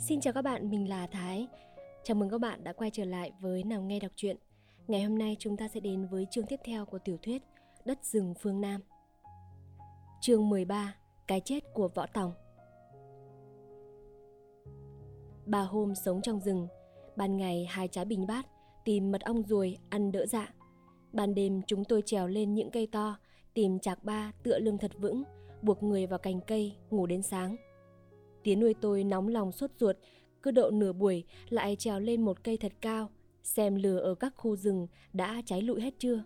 Xin chào các bạn, mình là Thái. Chào mừng các bạn đã quay trở lại với Nào Nghe Đọc truyện. Ngày hôm nay chúng ta sẽ đến với chương tiếp theo của tiểu thuyết Đất rừng phương Nam. Chương 13: Cái chết của Võ Tòng. Bà hôm sống trong rừng, ban ngày hai trái bình bát, tìm mật ong ruồi ăn đỡ dạ. Ban đêm chúng tôi trèo lên những cây to, tìm chạc ba tựa lưng thật vững, buộc người vào cành cây, ngủ đến sáng. Tiến nuôi tôi nóng lòng sốt ruột, cứ độ nửa buổi lại trèo lên một cây thật cao, xem lửa ở các khu rừng đã cháy lụi hết chưa.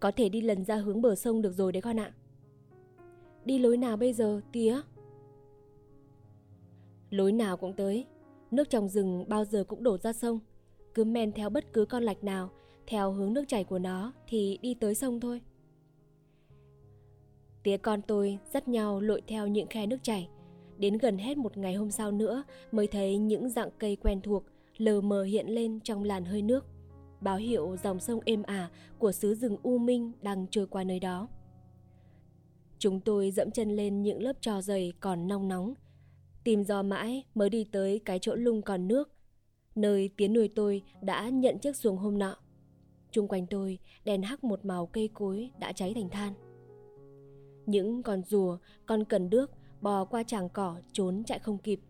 Có thể đi lần ra hướng bờ sông được rồi đấy con ạ. Đi lối nào bây giờ, tía? Lối nào cũng tới, nước trong rừng bao giờ cũng đổ ra sông. Cứ men theo bất cứ con lạch nào, theo hướng nước chảy của nó thì đi tới sông thôi. Tía con tôi dắt nhau lội theo những khe nước chảy, Đến gần hết một ngày hôm sau nữa mới thấy những dạng cây quen thuộc lờ mờ hiện lên trong làn hơi nước, báo hiệu dòng sông êm ả của xứ rừng U Minh đang trôi qua nơi đó. Chúng tôi dẫm chân lên những lớp trò dày còn nong nóng, tìm do mãi mới đi tới cái chỗ lung còn nước, nơi tiến nuôi tôi đã nhận chiếc xuồng hôm nọ. Trung quanh tôi đèn hắc một màu cây cối đã cháy thành than. Những con rùa, con cần đước bò qua tràng cỏ trốn chạy không kịp.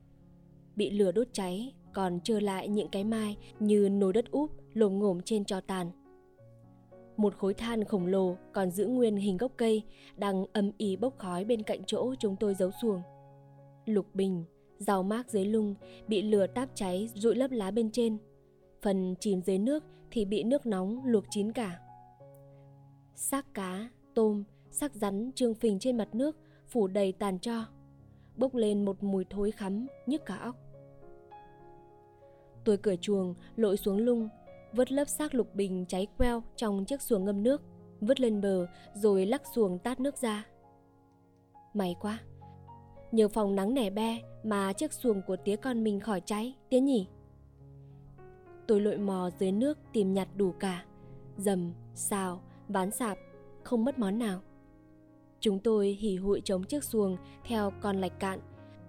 Bị lửa đốt cháy, còn trơ lại những cái mai như nồi đất úp lồm ngổm trên trò tàn. Một khối than khổng lồ còn giữ nguyên hình gốc cây đang âm ỉ bốc khói bên cạnh chỗ chúng tôi giấu xuồng. Lục bình, rau mác dưới lung bị lửa táp cháy rụi lấp lá bên trên. Phần chìm dưới nước thì bị nước nóng luộc chín cả. Xác cá, tôm, xác rắn trương phình trên mặt nước phủ đầy tàn cho bốc lên một mùi thối khắm nhức cả óc. Tôi cởi chuồng, lội xuống lung, vớt lớp xác lục bình cháy queo trong chiếc xuồng ngâm nước, vứt lên bờ rồi lắc xuồng tát nước ra. May quá, nhờ phòng nắng nẻ be mà chiếc xuồng của tía con mình khỏi cháy, tía nhỉ? Tôi lội mò dưới nước tìm nhặt đủ cả, dầm, xào, ván sạp, không mất món nào. Chúng tôi hỉ hụi chống chiếc xuồng theo con lạch cạn,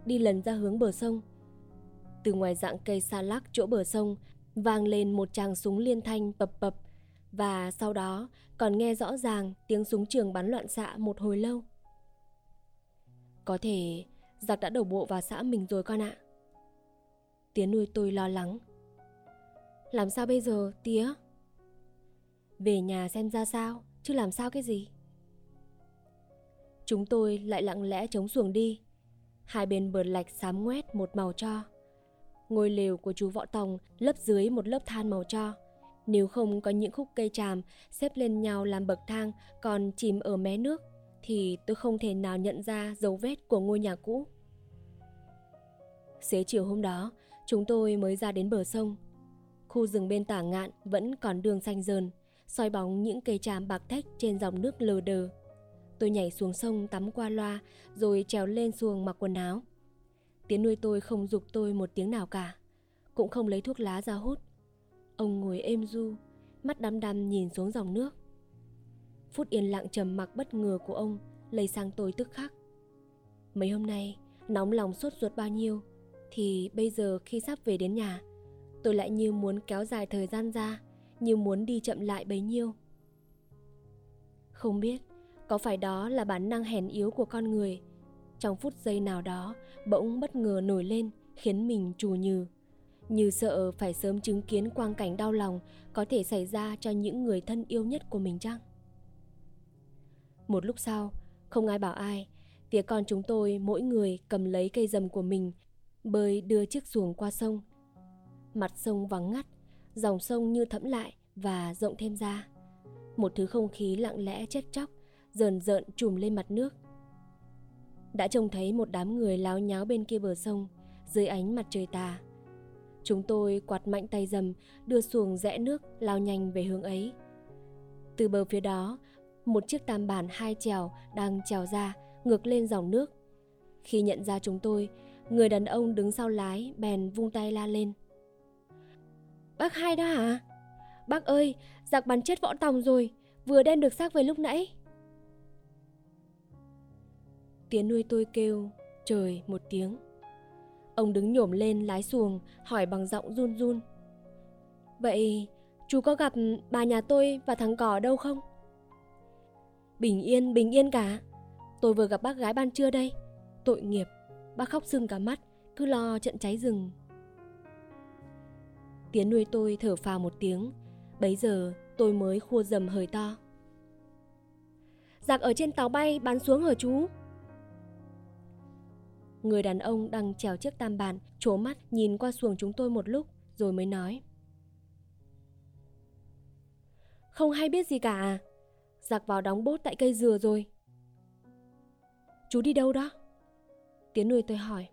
đi lần ra hướng bờ sông. Từ ngoài dạng cây xa lắc chỗ bờ sông, vang lên một tràng súng liên thanh bập bập, và sau đó còn nghe rõ ràng tiếng súng trường bắn loạn xạ một hồi lâu. Có thể giặc đã đổ bộ vào xã mình rồi con ạ. Tía nuôi tôi lo lắng. Làm sao bây giờ, tía? Về nhà xem ra sao, chứ làm sao cái gì? Chúng tôi lại lặng lẽ chống xuồng đi. Hai bên bờ lạch xám ngoét một màu cho. Ngôi lều của chú Võ Tòng lấp dưới một lớp than màu cho. Nếu không có những khúc cây tràm xếp lên nhau làm bậc thang còn chìm ở mé nước thì tôi không thể nào nhận ra dấu vết của ngôi nhà cũ. Xế chiều hôm đó, chúng tôi mới ra đến bờ sông. Khu rừng bên tả ngạn vẫn còn đường xanh dờn, soi bóng những cây tràm bạc thách trên dòng nước lờ đờ. Tôi nhảy xuống sông tắm qua loa rồi trèo lên xuồng mặc quần áo. Tiến nuôi tôi không dục tôi một tiếng nào cả, cũng không lấy thuốc lá ra hút. Ông ngồi êm du, mắt đăm đăm nhìn xuống dòng nước. Phút yên lặng trầm mặc bất ngờ của ông lây sang tôi tức khắc. Mấy hôm nay, nóng lòng sốt ruột bao nhiêu, thì bây giờ khi sắp về đến nhà, tôi lại như muốn kéo dài thời gian ra, như muốn đi chậm lại bấy nhiêu. Không biết có phải đó là bản năng hèn yếu của con người? Trong phút giây nào đó, bỗng bất ngờ nổi lên, khiến mình trù nhừ. Như sợ phải sớm chứng kiến quang cảnh đau lòng có thể xảy ra cho những người thân yêu nhất của mình chăng? Một lúc sau, không ai bảo ai, tía con chúng tôi mỗi người cầm lấy cây dầm của mình, bơi đưa chiếc xuồng qua sông. Mặt sông vắng ngắt, dòng sông như thẫm lại và rộng thêm ra. Một thứ không khí lặng lẽ chết chóc rờn rợn trùm lên mặt nước. Đã trông thấy một đám người láo nháo bên kia bờ sông, dưới ánh mặt trời tà. Chúng tôi quạt mạnh tay dầm, đưa xuồng rẽ nước lao nhanh về hướng ấy. Từ bờ phía đó, một chiếc tam bản hai chèo đang trèo ra, ngược lên dòng nước. Khi nhận ra chúng tôi, người đàn ông đứng sau lái bèn vung tay la lên. Bác hai đó hả? Bác ơi, giặc bắn chết võ tòng rồi, vừa đem được xác về lúc nãy. Tiến nuôi tôi kêu trời một tiếng. Ông đứng nhổm lên lái xuồng, hỏi bằng giọng run run. Vậy chú có gặp bà nhà tôi và thằng cỏ đâu không? Bình yên, bình yên cả. Tôi vừa gặp bác gái ban trưa đây. Tội nghiệp, bác khóc sưng cả mắt, cứ lo trận cháy rừng. Tiến nuôi tôi thở phào một tiếng, bấy giờ tôi mới khua dầm hơi to. Giặc ở trên tàu bay bắn xuống hở chú? Người đàn ông đang trèo chiếc tam bàn, trố mắt nhìn qua xuồng chúng tôi một lúc rồi mới nói. Không hay biết gì cả à? Giặc vào đóng bốt tại cây dừa rồi. Chú đi đâu đó? Tiến nuôi tôi hỏi.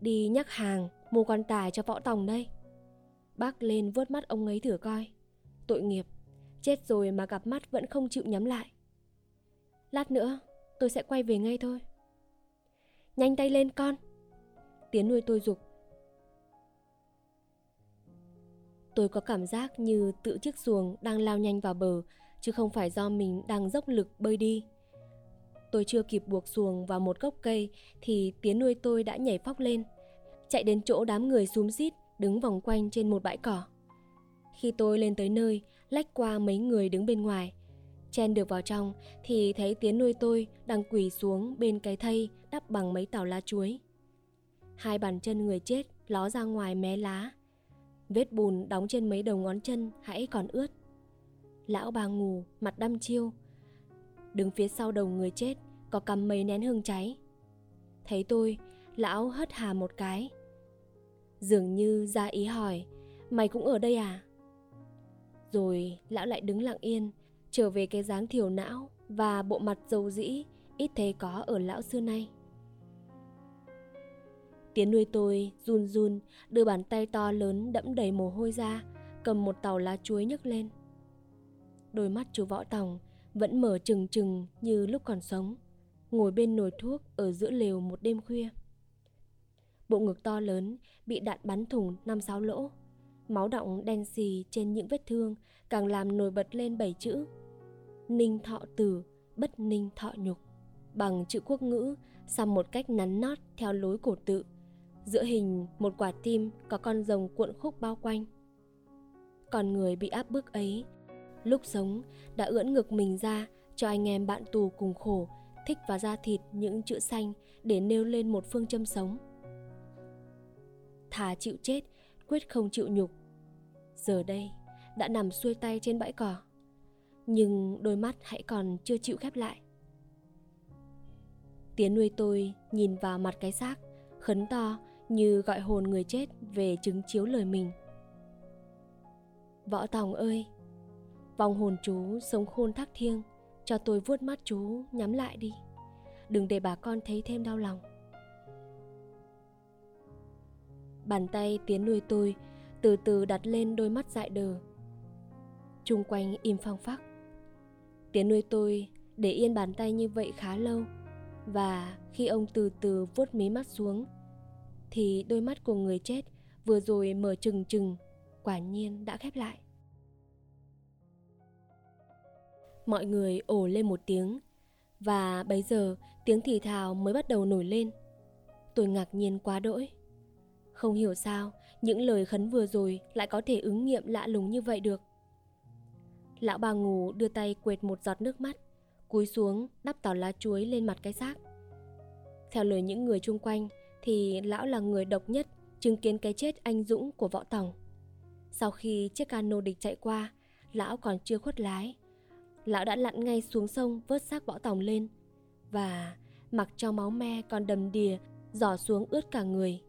Đi nhắc hàng, mua quan tài cho võ tòng đây. Bác lên vớt mắt ông ấy thử coi. Tội nghiệp, chết rồi mà gặp mắt vẫn không chịu nhắm lại. Lát nữa, tôi sẽ quay về ngay thôi. Nhanh tay lên con. Tiến nuôi tôi dục. Tôi có cảm giác như tự chiếc xuồng đang lao nhanh vào bờ, chứ không phải do mình đang dốc lực bơi đi. Tôi chưa kịp buộc xuồng vào một gốc cây thì tiến nuôi tôi đã nhảy phóc lên, chạy đến chỗ đám người xúm xít đứng vòng quanh trên một bãi cỏ. Khi tôi lên tới nơi, lách qua mấy người đứng bên ngoài, chen được vào trong thì thấy tiến nuôi tôi đang quỳ xuống bên cái thây đắp bằng mấy tàu lá chuối. Hai bàn chân người chết ló ra ngoài mé lá. Vết bùn đóng trên mấy đầu ngón chân hãy còn ướt. Lão bà ngủ, mặt đăm chiêu. Đứng phía sau đầu người chết có cầm mấy nén hương cháy. Thấy tôi, lão hất hà một cái. Dường như ra ý hỏi, mày cũng ở đây à? Rồi lão lại đứng lặng yên, trở về cái dáng thiểu não và bộ mặt dầu dĩ ít thấy có ở lão xưa nay. Tiến nuôi tôi run run đưa bàn tay to lớn đẫm đầy mồ hôi ra, cầm một tàu lá chuối nhấc lên. Đôi mắt chú Võ Tòng vẫn mở trừng trừng như lúc còn sống, ngồi bên nồi thuốc ở giữa lều một đêm khuya. Bộ ngực to lớn bị đạn bắn thủng năm sáu lỗ, máu đọng đen xì trên những vết thương càng làm nổi bật lên bảy chữ. Ninh thọ tử, bất ninh thọ nhục. Bằng chữ quốc ngữ xăm một cách nắn nót theo lối cổ tự giữa hình một quả tim có con rồng cuộn khúc bao quanh. Con người bị áp bức ấy lúc sống đã ưỡn ngực mình ra cho anh em bạn tù cùng khổ thích và da thịt những chữ xanh để nêu lên một phương châm sống. Thà chịu chết quyết không chịu nhục giờ đây, đã nằm xuôi tay trên bãi cỏ. Nhưng đôi mắt hãy còn chưa chịu khép lại. Tiến nuôi tôi nhìn vào mặt cái xác, khấn to như gọi hồn người chết về chứng chiếu lời mình. Võ tòng ơi vòng hồn chú sống khôn thác thiêng, cho tôi vuốt mắt chú nhắm lại đi. Đừng để bà con thấy thêm đau lòng. Bàn tay tiến nuôi tôi từ từ đặt lên đôi mắt dại đờ. Chung quanh im phăng phắc. Tiến nuôi tôi để yên bàn tay như vậy khá lâu, và khi ông từ từ vuốt mí mắt xuống, thì đôi mắt của người chết vừa rồi mở trừng trừng, quả nhiên đã khép lại. Mọi người ồ lên một tiếng, và bấy giờ tiếng thì thào mới bắt đầu nổi lên. Tôi ngạc nhiên quá đỗi. Không hiểu sao những lời khấn vừa rồi lại có thể ứng nghiệm lạ lùng như vậy được. Lão bà ngủ đưa tay quệt một giọt nước mắt, cúi xuống đắp tỏ lá chuối lên mặt cái xác. Theo lời những người chung quanh thì lão là người độc nhất chứng kiến cái chết anh dũng của võ tòng. Sau khi chiếc cano địch chạy qua, lão còn chưa khuất lái. Lão đã lặn ngay xuống sông vớt xác võ tòng lên và mặc cho máu me còn đầm đìa giỏ xuống ướt cả người.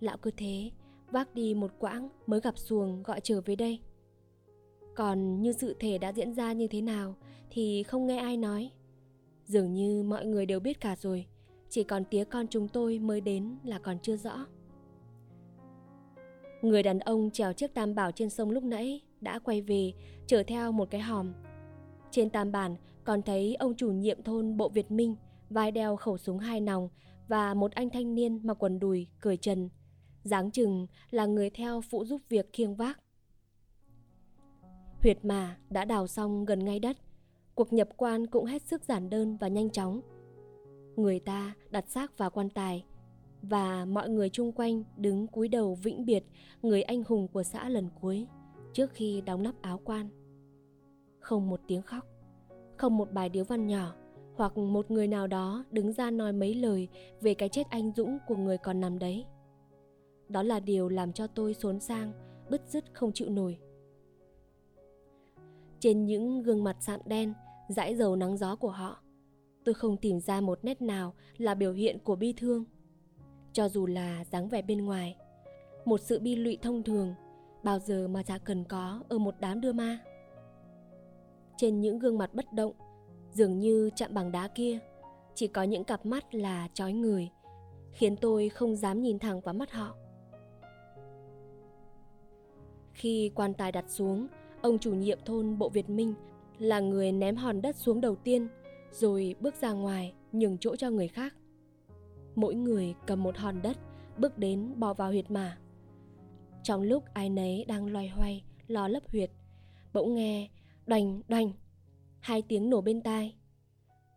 Lão cứ thế vác đi một quãng mới gặp xuồng gọi trở về đây. Còn như sự thể đã diễn ra như thế nào thì không nghe ai nói. Dường như mọi người đều biết cả rồi, chỉ còn tía con chúng tôi mới đến là còn chưa rõ. Người đàn ông trèo chiếc tam bảo trên sông lúc nãy đã quay về, chở theo một cái hòm. Trên tam bản còn thấy ông chủ nhiệm thôn bộ việt minh, vai đeo khẩu súng hai nòng và một anh thanh niên mặc quần đùi, cười trần dáng chừng là người theo phụ giúp việc khiêng vác huyệt mà đã đào xong gần ngay đất cuộc nhập quan cũng hết sức giản đơn và nhanh chóng người ta đặt xác vào quan tài và mọi người chung quanh đứng cúi đầu vĩnh biệt người anh hùng của xã lần cuối trước khi đóng nắp áo quan. Không một tiếng khóc, không một bài điếu văn nhỏ hoặc một người nào đó đứng ra nói mấy lời về cái chết anh dũng của người còn nằm đấy. Đó là điều làm cho tôi xốn sang, bứt rứt không chịu nổi. Trên những gương mặt sạm đen, dãi dầu nắng gió của họ, tôi không tìm ra một nét nào là biểu hiện của bi thương. Cho dù là dáng vẻ bên ngoài, một sự bi lụy thông thường, bao giờ mà chả cần có ở một đám đưa ma. Trên những gương mặt bất động, dường như chạm bằng đá kia, chỉ có những cặp mắt là chói người, khiến tôi không dám nhìn thẳng vào mắt họ. Khi quan tài đặt xuống, ông chủ nhiệm thôn Bộ Việt Minh là người ném hòn đất xuống đầu tiên, rồi bước ra ngoài nhường chỗ cho người khác. Mỗi người cầm một hòn đất, bước đến bỏ vào huyệt mả. Trong lúc ai nấy đang loay hoay, lo lấp huyệt, bỗng nghe đoành đoành, hai tiếng nổ bên tai.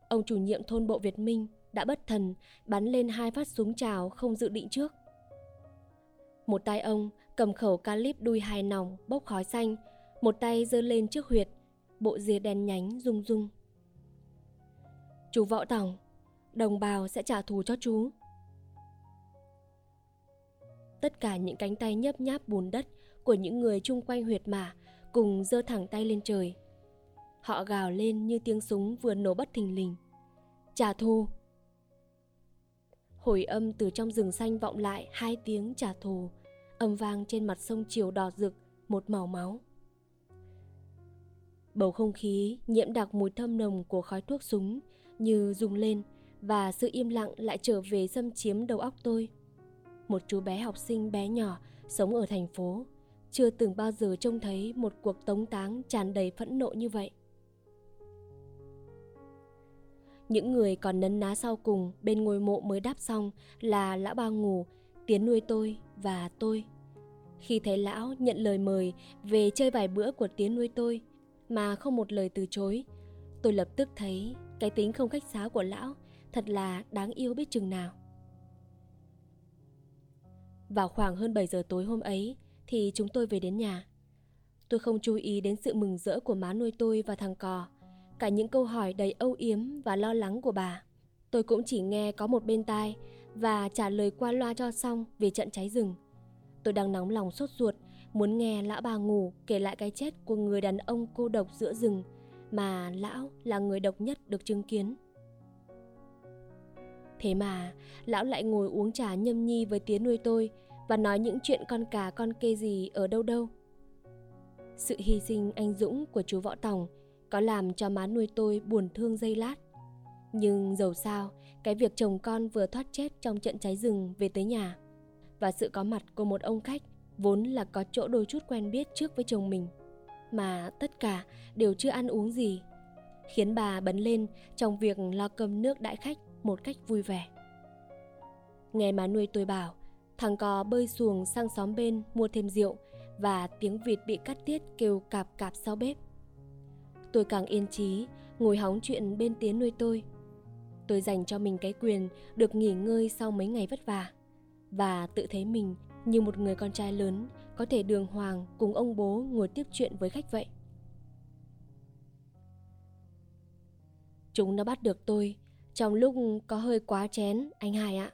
Ông chủ nhiệm thôn Bộ Việt Minh đã bất thần bắn lên hai phát súng trào không dự định trước. Một tay ông cầm khẩu calip đuôi hai nòng bốc khói xanh, một tay giơ lên trước huyệt, bộ rìa đen nhánh rung rung. Chú Võ Tòng, đồng bào sẽ trả thù cho chú. Tất cả những cánh tay nhấp nháp bùn đất của những người chung quanh huyệt mả cùng giơ thẳng tay lên trời. Họ gào lên như tiếng súng vừa nổ bất thình lình. Trả thù! Hồi âm từ trong rừng xanh vọng lại hai tiếng trả thù, âm vang trên mặt sông chiều đỏ rực, một màu máu. Bầu không khí nhiễm đặc mùi thơm nồng của khói thuốc súng như rung lên và sự im lặng lại trở về xâm chiếm đầu óc tôi. Một chú bé học sinh bé nhỏ sống ở thành phố, chưa từng bao giờ trông thấy một cuộc tống táng tràn đầy phẫn nộ như vậy. Những người còn nấn ná sau cùng bên ngôi mộ mới đáp xong là lão ba ngủ, tiến nuôi tôi và tôi. Khi thấy lão nhận lời mời về chơi vài bữa của tiến nuôi tôi mà không một lời từ chối, tôi lập tức thấy cái tính không khách sáo của lão thật là đáng yêu biết chừng nào. Vào khoảng hơn 7 giờ tối hôm ấy thì chúng tôi về đến nhà. Tôi không chú ý đến sự mừng rỡ của má nuôi tôi và thằng cò, cả những câu hỏi đầy âu yếm và lo lắng của bà. Tôi cũng chỉ nghe có một bên tai và trả lời qua loa cho xong về trận cháy rừng. Tôi đang nóng lòng sốt ruột, muốn nghe lão bà ngủ kể lại cái chết của người đàn ông cô độc giữa rừng mà lão là người độc nhất được chứng kiến. Thế mà, lão lại ngồi uống trà nhâm nhi với tía nuôi tôi và nói những chuyện con cà con kê gì ở đâu đâu. Sự hy sinh anh dũng của chú Võ Tòng có làm cho má nuôi tôi buồn thương dây lát. Nhưng dầu sao, cái việc chồng con vừa thoát chết trong trận cháy rừng về tới nhà. Và sự có mặt của một ông khách vốn là có chỗ đôi chút quen biết trước với chồng mình. Mà tất cả đều chưa ăn uống gì, khiến bà bấn lên trong việc lo cơm nước đãi khách một cách vui vẻ. Nghe má nuôi tôi bảo, thằng cò bơi xuồng sang xóm bên mua thêm rượu và tiếng vịt bị cắt tiết kêu cạp cạp sau bếp. Tôi càng yên trí ngồi hóng chuyện bên tiếng nuôi tôi tôi dành cho mình cái quyền được nghỉ ngơi sau mấy ngày vất vả. Và tự thấy mình như một người con trai lớn, có thể đường hoàng cùng ông bố ngồi tiếp chuyện với khách vậy. Chúng nó bắt được tôi trong lúc có hơi quá chén, anh hai ạ.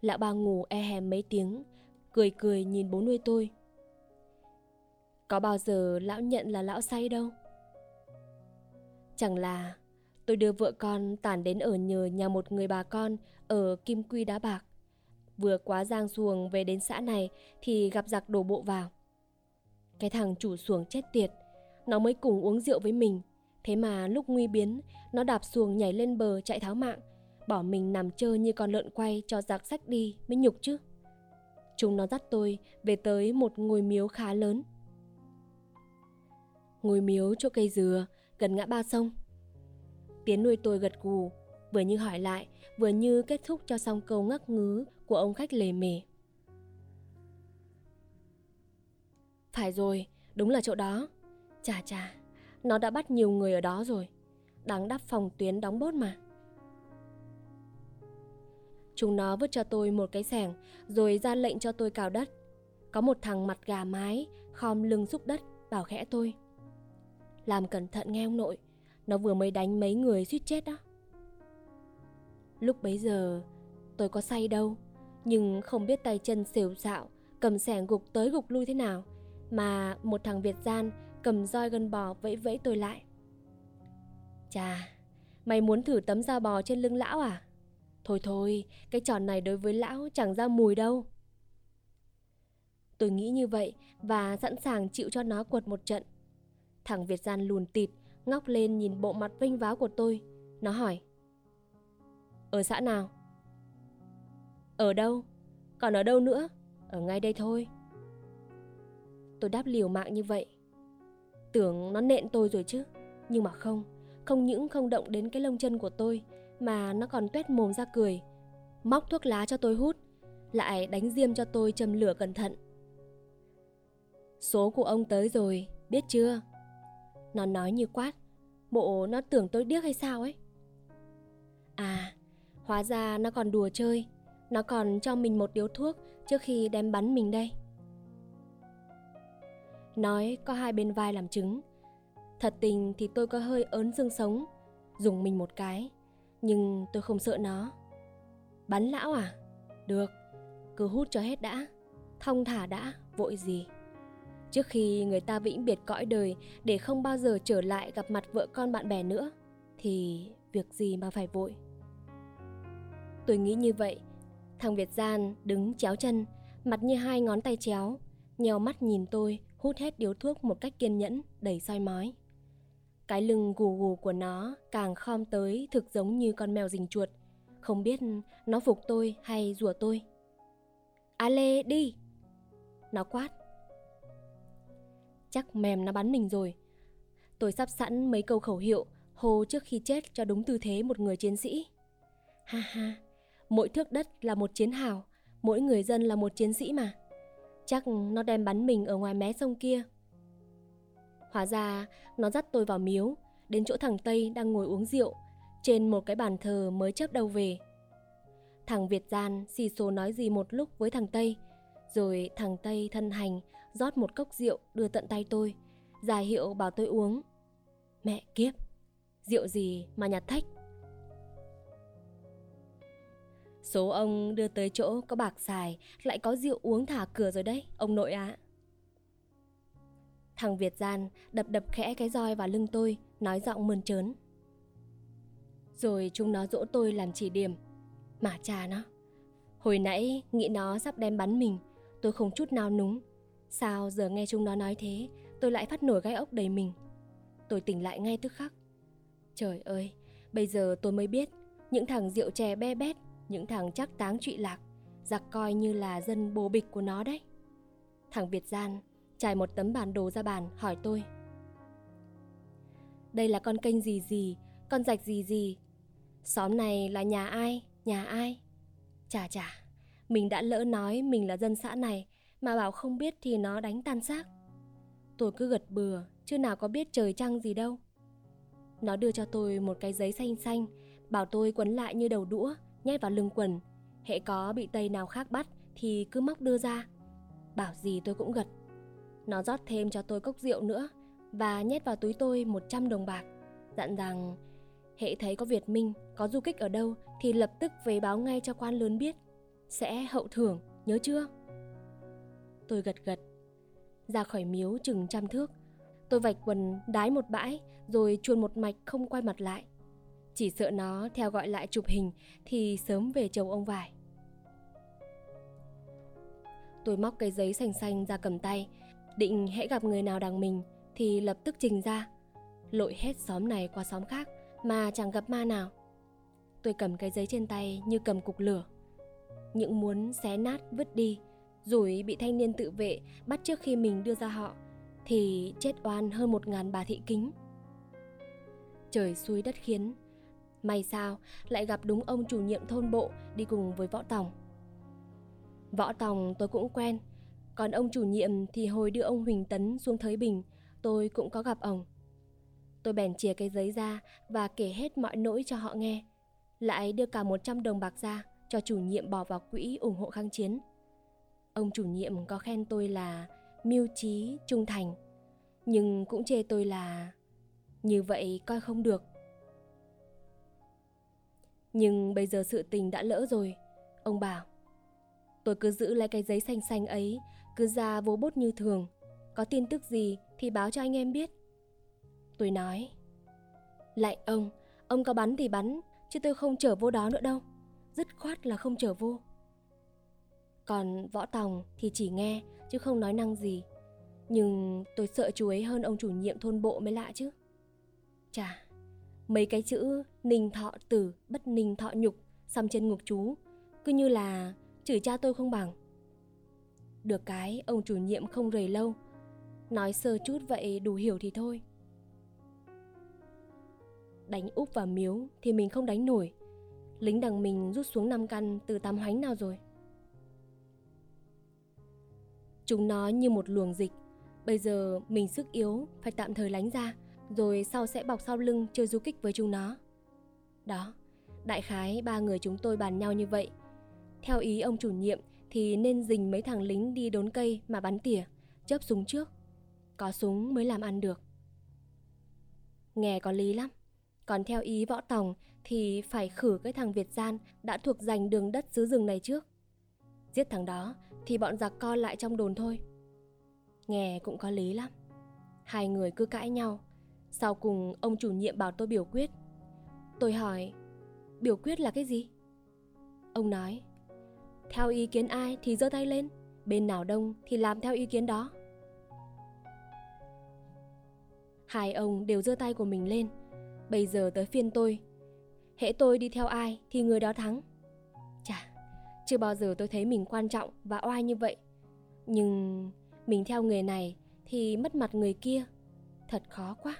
Lão ba ngủ e hèm mấy tiếng, cười cười nhìn bố nuôi tôi. Có bao giờ lão nhận là lão say đâu? Chẳng là tôi đưa vợ con tản đến ở nhờ nhà một người bà con ở kim quy đá bạc. Vừa quá giang xuồng về đến xã này thì gặp giặc đổ bộ vào. Cái thằng chủ xuồng chết tiệt, nó mới cùng uống rượu với mình. Thế mà lúc nguy biến, nó đạp xuồng nhảy lên bờ chạy tháo mạng, bỏ mình nằm chơi như con lợn quay cho giặc sách đi mới nhục chứ. Chúng nó dắt tôi về tới một ngôi miếu khá lớn. Ngôi miếu chỗ cây dừa, gần ngã ba sông tiến nuôi tôi gật gù vừa như hỏi lại vừa như kết thúc cho xong câu ngắc ngứ của ông khách lề mề. Phải rồi, đúng là chỗ đó. Chà chà, nó đã bắt nhiều người ở đó rồi. Đáng đắp phòng tuyến đóng bốt mà. Chúng nó vứt cho tôi một cái sẻng rồi ra lệnh cho tôi cào đất. Có một thằng mặt gà mái, khom lưng xúc đất, bảo khẽ tôi. Làm cẩn thận nghe ông nội, nó vừa mới đánh mấy người suýt chết đó. Lúc bấy giờ, tôi có say đâu, nhưng không biết tay chân xỉu xạo, cầm sẻng gục tới gục lui thế nào, mà một thằng Việt gian cầm roi gân bò vẫy vẫy tôi lại. Chà, mày muốn thử tấm da bò trên lưng lão à? Thôi thôi, cái tròn này đối với lão chẳng ra mùi đâu. Tôi nghĩ như vậy và sẵn sàng chịu cho nó quật một trận. Thằng Việt gian lùn tịt, ngóc lên nhìn bộ mặt vinh váo của tôi. Nó hỏi. Ở xã nào? Ở đâu? Còn ở đâu nữa? Ở ngay đây thôi. Tôi đáp liều mạng như vậy. Tưởng nó nện tôi rồi chứ. Nhưng mà không, không những không động đến cái lông chân của tôi mà nó còn tuét mồm ra cười. Móc thuốc lá cho tôi hút, lại đánh diêm cho tôi châm lửa cẩn thận. Số của ông tới rồi, biết chưa? Nó nói như quát, bộ nó tưởng tôi điếc hay sao ấy. À, hóa ra nó còn đùa chơi, nó còn cho mình một điếu thuốc trước khi đem bắn mình đây. Nói có hai bên vai làm chứng. Thật tình thì tôi có hơi ớn dương sống, dùng mình một cái, nhưng tôi không sợ nó. Bắn lão à? Được, cứ hút cho hết đã, thông thả đã, vội gì. Trước khi người ta vĩnh biệt cõi đời để không bao giờ trở lại gặp mặt vợ con bạn bè nữa, thì việc gì mà phải vội. Tôi nghĩ như vậy, thằng Việt Gian đứng chéo chân, mặt như hai ngón tay chéo, nhèo mắt nhìn tôi hút hết điếu thuốc một cách kiên nhẫn, đầy soi mói. Cái lưng gù gù của nó càng khom tới thực giống như con mèo rình chuột. Không biết nó phục tôi hay rủa tôi. A Lê đi! Nó quát. Chắc mềm nó bắn mình rồi. Tôi sắp sẵn mấy câu khẩu hiệu hô trước khi chết cho đúng tư thế một người chiến sĩ. Ha ha, mỗi thước đất là một chiến hào, mỗi người dân là một chiến sĩ mà. Chắc nó đem bắn mình ở ngoài mé sông kia. Hóa ra nó dắt tôi vào miếu, đến chỗ thằng Tây đang ngồi uống rượu, trên một cái bàn thờ mới chớp đầu về. Thằng Việt Gian xì xồ nói gì một lúc với thằng Tây, rồi thằng Tây thân hành rót một cốc rượu đưa tận tay tôi, ra hiệu bảo tôi uống. Mẹ kiếp, rượu gì mà nhạt thách. Số ông đưa tới chỗ có bạc xài lại có rượu uống thả cửa rồi đấy, ông nội ạ. À. Thằng Việt Gian đập đập khẽ cái roi vào lưng tôi, nói giọng mơn trớn. Rồi chúng nó dỗ tôi làm chỉ điểm. Mà cha nó. Hồi nãy nghĩ nó sắp đem bắn mình, tôi không chút nào núng. Sao giờ nghe chúng nó nói thế, tôi lại phát nổi gai ốc đầy mình. Tôi tỉnh lại ngay tức khắc. Trời ơi, bây giờ tôi mới biết, những thằng rượu chè be bét, những thằng chắc táng trụy lạc, giặc coi như là dân bồ bịch của nó đấy. Thằng Việt Gian trải một tấm bản đồ ra bàn hỏi tôi đây là con kênh gì gì con rạch gì gì xóm này là nhà ai nhà ai chà chà mình đã lỡ nói mình là dân xã này mà bảo không biết thì nó đánh tan xác. Tôi cứ gật bừa chứ nào có biết trời trăng gì đâu. Nó đưa cho tôi một cái giấy xanh xanh bảo tôi quấn lại như đầu đũa nhét vào lưng quần. Hệ có bị tây nào khác bắt thì cứ móc đưa ra. Bảo gì tôi cũng gật. Nó rót thêm cho tôi cốc rượu nữa và nhét vào túi tôi 100 đồng bạc, dặn rằng hệ thấy có Việt Minh, có du kích ở đâu thì lập tức về báo ngay cho quan lớn biết, sẽ hậu thưởng, nhớ chưa? Tôi gật gật, ra khỏi miếu chừng trăm thước, tôi vạch quần đái một bãi rồi chuồn một mạch không quay mặt lại. Chỉ sợ nó theo gọi lại chụp hình thì sớm về chầu ông vải. Tôi móc cái giấy xanh xanh ra cầm tay, định hãy gặp người nào đằng mình thì lập tức trình ra lội hết xóm này qua xóm khác mà chẳng gặp ma nào tôi cầm cái giấy trên tay như cầm cục lửa những muốn xé nát vứt đi rồi bị thanh niên tự vệ bắt trước khi mình đưa ra họ thì chết oan hơn một ngàn bà thị kính trời xuôi đất khiến may sao lại gặp đúng ông chủ nhiệm thôn bộ đi cùng với võ tòng võ tòng tôi cũng quen còn ông chủ nhiệm thì hồi đưa ông Huỳnh Tấn xuống Thới Bình, tôi cũng có gặp ông. Tôi bèn chìa cái giấy ra và kể hết mọi nỗi cho họ nghe. Lại đưa cả 100 đồng bạc ra, cho chủ nhiệm bỏ vào quỹ ủng hộ kháng chiến. Ông chủ nhiệm có khen tôi là mưu trí, trung thành, nhưng cũng chê tôi là như vậy coi không được. Nhưng bây giờ sự tình đã lỡ rồi, ông bảo. Tôi cứ giữ lấy cái giấy xanh xanh ấy, cứ ra vô bút như thường. Có tin tức gì thì báo cho anh em biết. Tôi nói, lại ông, ông có bắn thì bắn, chứ tôi không chở vô đó nữa đâu. Dứt khoát là không chở vô. Còn võ tòng thì chỉ nghe, chứ không nói năng gì. Nhưng tôi sợ chú ấy hơn ông chủ nhiệm thôn bộ mới lạ chứ. Chà, mấy cái chữ ninh thọ tử, bất ninh thọ nhục, xăm trên ngục chú, cứ như là chửi cha tôi không bằng. Được cái ông chủ nhiệm không rầy lâu, nói sơ chút vậy đủ hiểu thì thôi. Đánh úp và miếu thì mình không đánh nổi, lính đằng mình rút xuống năm căn từ tam hoánh nào rồi. Chúng nó như một luồng dịch, bây giờ mình sức yếu phải tạm thời lánh ra, rồi sau sẽ bọc sau lưng chơi du kích với chúng nó. Đó, đại khái ba người chúng tôi bàn nhau như vậy. Theo ý ông chủ nhiệm thì nên dình mấy thằng lính đi đốn cây mà bắn tỉa, chớp súng trước. Có súng mới làm ăn được. Nghe có lý lắm. Còn theo ý võ tòng thì phải khử cái thằng Việt gian đã thuộc giành đường đất xứ rừng này trước. Giết thằng đó thì bọn giặc co lại trong đồn thôi. Nghe cũng có lý lắm. Hai người cứ cãi nhau. Sau cùng ông chủ nhiệm bảo tôi biểu quyết. Tôi hỏi, biểu quyết là cái gì? Ông nói, theo ý kiến ai thì giơ tay lên, bên nào đông thì làm theo ý kiến đó. Hai ông đều giơ tay của mình lên. Bây giờ tới phiên tôi. Hễ tôi đi theo ai thì người đó thắng. Chà, chưa bao giờ tôi thấy mình quan trọng và oai như vậy. Nhưng mình theo người này thì mất mặt người kia. Thật khó quá.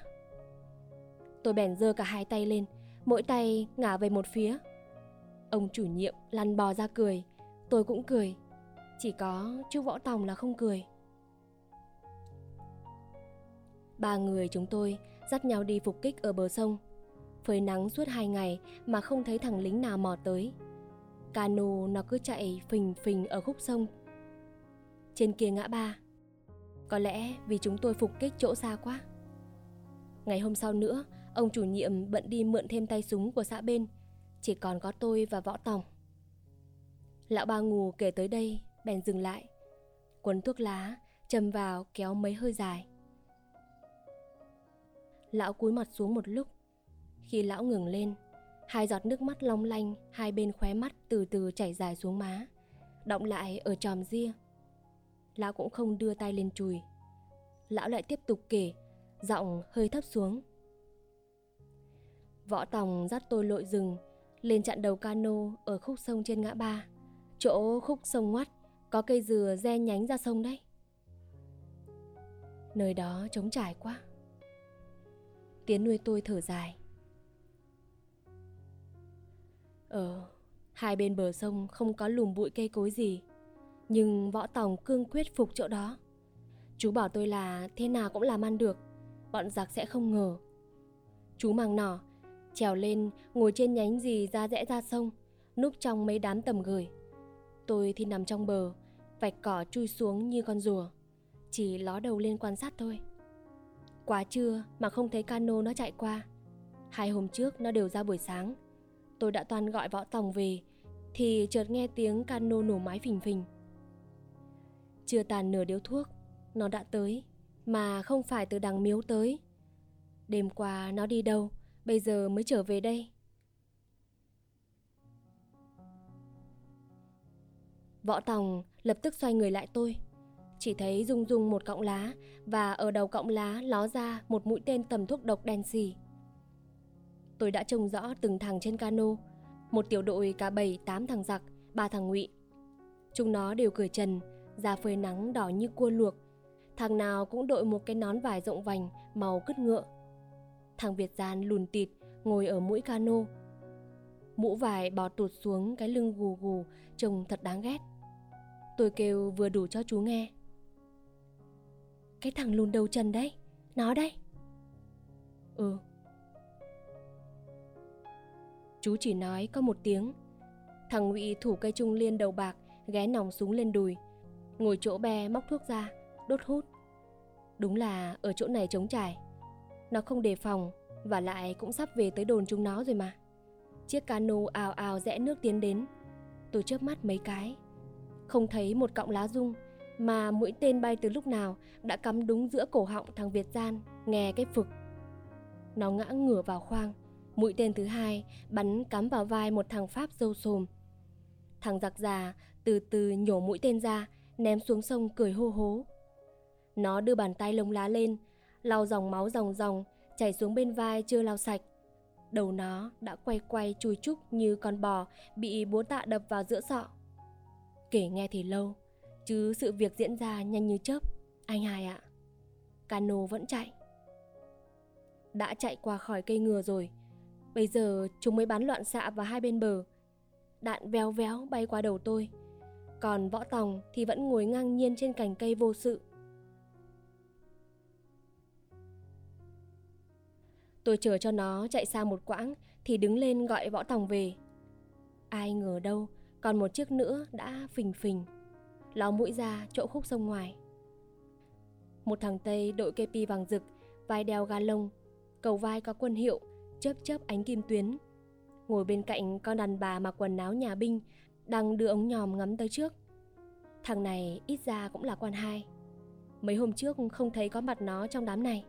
Tôi bèn giơ cả hai tay lên, mỗi tay ngả về một phía. Ông chủ nhiệm lăn bò ra cười, tôi cũng cười. Chỉ có chú Võ Tòng là không cười. Ba người chúng tôi dắt nhau đi phục kích ở bờ sông. Phơi nắng suốt hai ngày mà không thấy thằng lính nào mò tới. Cano nó cứ chạy phình phình ở khúc sông. Trên kia ngã ba. Có lẽ vì chúng tôi phục kích chỗ xa quá. Ngày hôm sau nữa, ông chủ nhiệm bận đi mượn thêm tay súng của xã bên. Chỉ còn có tôi và võ tòng. Lão ba ngù kể tới đây, bèn dừng lại. Quấn thuốc lá, châm vào kéo mấy hơi dài. Lão cúi mặt xuống một lúc. Khi lão ngừng lên, hai giọt nước mắt long lanh hai bên khóe mắt từ từ chảy dài xuống má, động lại ở tròm ria. Lão cũng không đưa tay lên chùi. Lão lại tiếp tục kể, giọng hơi thấp xuống. Võ Tòng dắt tôi lội rừng, lên chặn đầu cano ở khúc sông trên ngã ba. Chỗ khúc sông ngoắt, có cây dừa re nhánh ra sông đấy. Nơi đó trống trải quá. Tiến nuôi tôi thở dài. Ờ, hai bên bờ sông không có lùm bụi cây cối gì. Nhưng võ tòng cương quyết phục chỗ đó. Chú bảo tôi là thế nào cũng làm ăn được, bọn giặc sẽ không ngờ. Chú mang nỏ, trèo lên, ngồi trên nhánh gì ra rẽ ra sông, núp trong mấy đám tầm gửi. Tôi thì nằm trong bờ, vạch cỏ chui xuống như con rùa, chỉ ló đầu lên quan sát thôi. Quá trưa mà không thấy cano nó chạy qua. Hai hôm trước nó đều ra buổi sáng. Tôi đã toàn gọi võ tòng về, thì chợt nghe tiếng cano nổ máy phình phình. Chưa tàn nửa điếu thuốc, nó đã tới, mà không phải từ đằng miếu tới. Đêm qua nó đi đâu, bây giờ mới trở về đây. Võ Tòng lập tức xoay người lại tôi. Chỉ thấy rung rung một cọng lá và ở đầu cọng lá ló ra một mũi tên tầm thuốc độc đen xì. Tôi đã trông rõ từng thằng trên cano, một tiểu đội cả bảy tám thằng giặc, ba thằng ngụy. Chúng nó đều cười trần, da phơi nắng đỏ như cua luộc. Thằng nào cũng đội một cái nón vải rộng vành màu cứt ngựa. Thằng Việt gian lùn tịt ngồi ở mũi cano. Mũ vải bò tụt xuống cái lưng gù gù trông thật đáng ghét. Tôi kêu vừa đủ cho chú nghe. Cái thằng lùn đầu trần đấy, nó đây. Ừ. Chú chỉ nói có một tiếng. Thằng Ngụy thủ cây trung liên đầu bạc, ghé nòng súng lên đùi. Ngồi chỗ be móc thuốc ra, đốt hút. Đúng là ở chỗ này trống trải. Nó không đề phòng, và lại cũng sắp về tới đồn chúng nó rồi mà. Chiếc cano ào ào rẽ nước tiến đến. Tôi chớp mắt mấy cái. Không thấy một cọng lá rung, mà mũi tên bay từ lúc nào đã cắm đúng giữa cổ họng thằng Việt Gian, nghe cái phực. Nó ngã ngửa vào khoang, mũi tên thứ hai bắn cắm vào vai một thằng Pháp dâu sồm. Thằng giặc già từ từ nhổ mũi tên ra, ném xuống sông cười hô hố. Nó đưa bàn tay lông lá lên, lau dòng máu ròng ròng, chảy xuống bên vai chưa lau sạch. Đầu nó đã quay quay chui chúc như con bò bị búa tạ đập vào giữa sọ. Kể nghe thì lâu, chứ sự việc diễn ra nhanh như chớp, anh hai ạ. Cano vẫn chạy. Đã chạy qua khỏi cây ngừa rồi, bây giờ chúng mới bắn loạn xạ vào hai bên bờ. Đạn véo véo bay qua đầu tôi, còn võ tòng thì vẫn ngồi ngang nhiên trên cành cây vô sự. Tôi chờ cho nó chạy xa một quãng thì đứng lên gọi võ tòng về. Ai ngờ đâu, còn một chiếc nữa đã phình phình, ló mũi ra chỗ khúc sông ngoài. Một thằng Tây đội kepi vàng rực, vai đeo ga lông, cầu vai có quân hiệu, chớp chớp ánh kim tuyến. Ngồi bên cạnh con đàn bà mặc quần áo nhà binh, đang đưa ống nhòm ngắm tới trước. Thằng này ít ra cũng là quan hai. Mấy hôm trước không thấy có mặt nó trong đám này.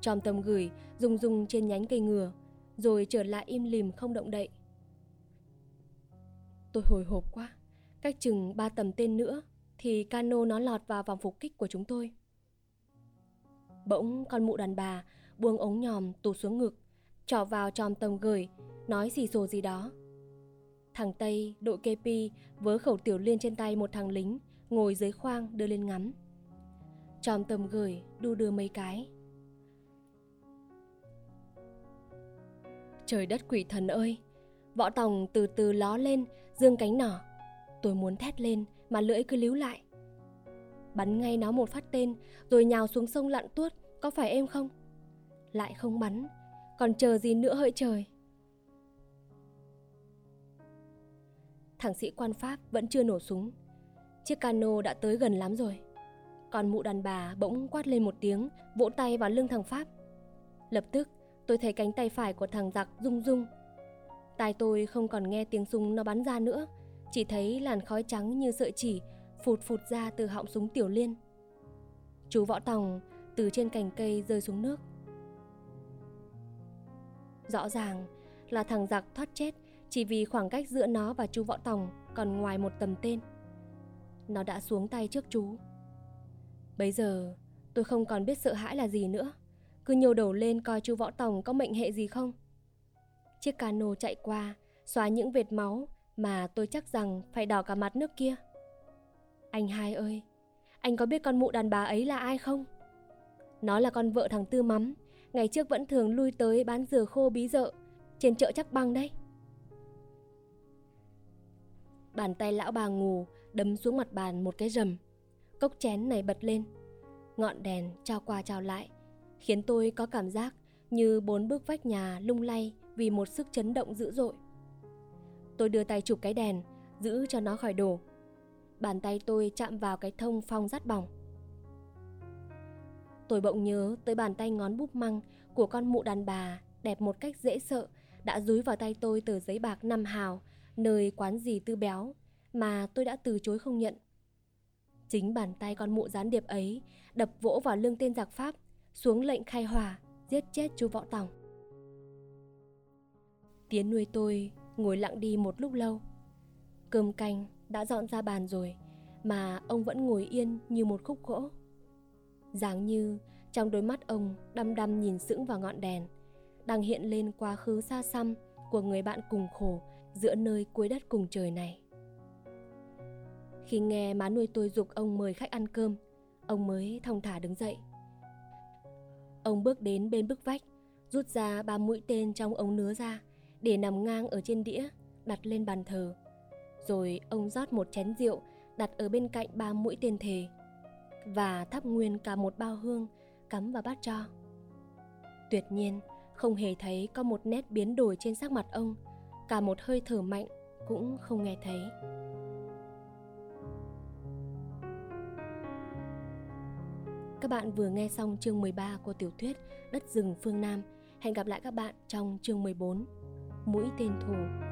Tròm tầm gửi rung rung trên nhánh cây ngừa, rồi trở lại im lìm không động đậy. Tôi hồi hộp quá, cách chừng ba tầm tên nữa thì cano nó lọt vào vòng phục kích của chúng tôi. Bỗng con mụ đàn bà buông ống nhòm tụt xuống ngực, trỏ vào tròm tầm gửi, nói xì xồ gì đó. Thằng Tây, đội KP, vớ khẩu tiểu liên trên tay một thằng lính, ngồi dưới khoang đưa lên ngắm. Tròm tầm gửi đu đưa mấy cái, Trời đất quỷ thần ơi! Võ tòng từ từ ló lên, dương cánh nỏ. Tôi muốn thét lên mà lưỡi cứ líu lại. Bắn ngay nó một phát tên rồi nhào xuống sông lặn tuốt, có phải em không? Lại không bắn, còn chờ gì nữa hỡi trời? Thằng sĩ quan Pháp vẫn chưa nổ súng. Chiếc cano đã tới gần lắm rồi. Còn mụ đàn bà bỗng quát lên một tiếng, vỗ tay vào lưng thằng Pháp. Lập tức, tôi thấy cánh tay phải của thằng giặc rung rung. Tai tôi không còn nghe tiếng súng nó bắn ra nữa, chỉ thấy làn khói trắng như sợi chỉ phụt phụt ra từ họng súng tiểu liên. Chú võ tòng từ trên cành cây rơi xuống nước. Rõ ràng là thằng giặc thoát chết chỉ vì khoảng cách giữa nó và chú võ tòng còn ngoài một tầm tên. Nó đã xuống tay trước chú. Bây giờ tôi không còn biết sợ hãi là gì nữa cứ nhô đầu lên coi chú võ tòng có mệnh hệ gì không. Chiếc cano chạy qua, xóa những vệt máu mà tôi chắc rằng phải đỏ cả mặt nước kia. Anh hai ơi, anh có biết con mụ đàn bà ấy là ai không? Nó là con vợ thằng Tư Mắm, ngày trước vẫn thường lui tới bán dừa khô bí dợ trên chợ chắc băng đấy. Bàn tay lão bà ngủ đấm xuống mặt bàn một cái rầm. Cốc chén này bật lên. Ngọn đèn trao qua trao lại khiến tôi có cảm giác như bốn bước vách nhà lung lay vì một sức chấn động dữ dội. Tôi đưa tay chụp cái đèn, giữ cho nó khỏi đổ. Bàn tay tôi chạm vào cái thông phong rát bỏng. Tôi bỗng nhớ tới bàn tay ngón búp măng của con mụ đàn bà đẹp một cách dễ sợ đã dúi vào tay tôi tờ giấy bạc năm hào nơi quán gì tư béo mà tôi đã từ chối không nhận. Chính bàn tay con mụ gián điệp ấy đập vỗ vào lưng tên giặc Pháp xuống lệnh khai hỏa, giết chết chú Võ Tòng. Tiến nuôi tôi ngồi lặng đi một lúc lâu. Cơm canh đã dọn ra bàn rồi, mà ông vẫn ngồi yên như một khúc gỗ. Dáng như trong đôi mắt ông đăm đăm nhìn sững vào ngọn đèn, đang hiện lên quá khứ xa xăm của người bạn cùng khổ giữa nơi cuối đất cùng trời này. Khi nghe má nuôi tôi dục ông mời khách ăn cơm, ông mới thong thả đứng dậy. Ông bước đến bên bức vách, rút ra ba mũi tên trong ống nứa ra để nằm ngang ở trên đĩa, đặt lên bàn thờ. Rồi ông rót một chén rượu đặt ở bên cạnh ba mũi tên thề và thắp nguyên cả một bao hương cắm vào bát cho. Tuyệt nhiên, không hề thấy có một nét biến đổi trên sắc mặt ông, cả một hơi thở mạnh cũng không nghe thấy. Các bạn vừa nghe xong chương 13 của tiểu thuyết Đất rừng phương Nam. Hẹn gặp lại các bạn trong chương 14 Mũi tên thù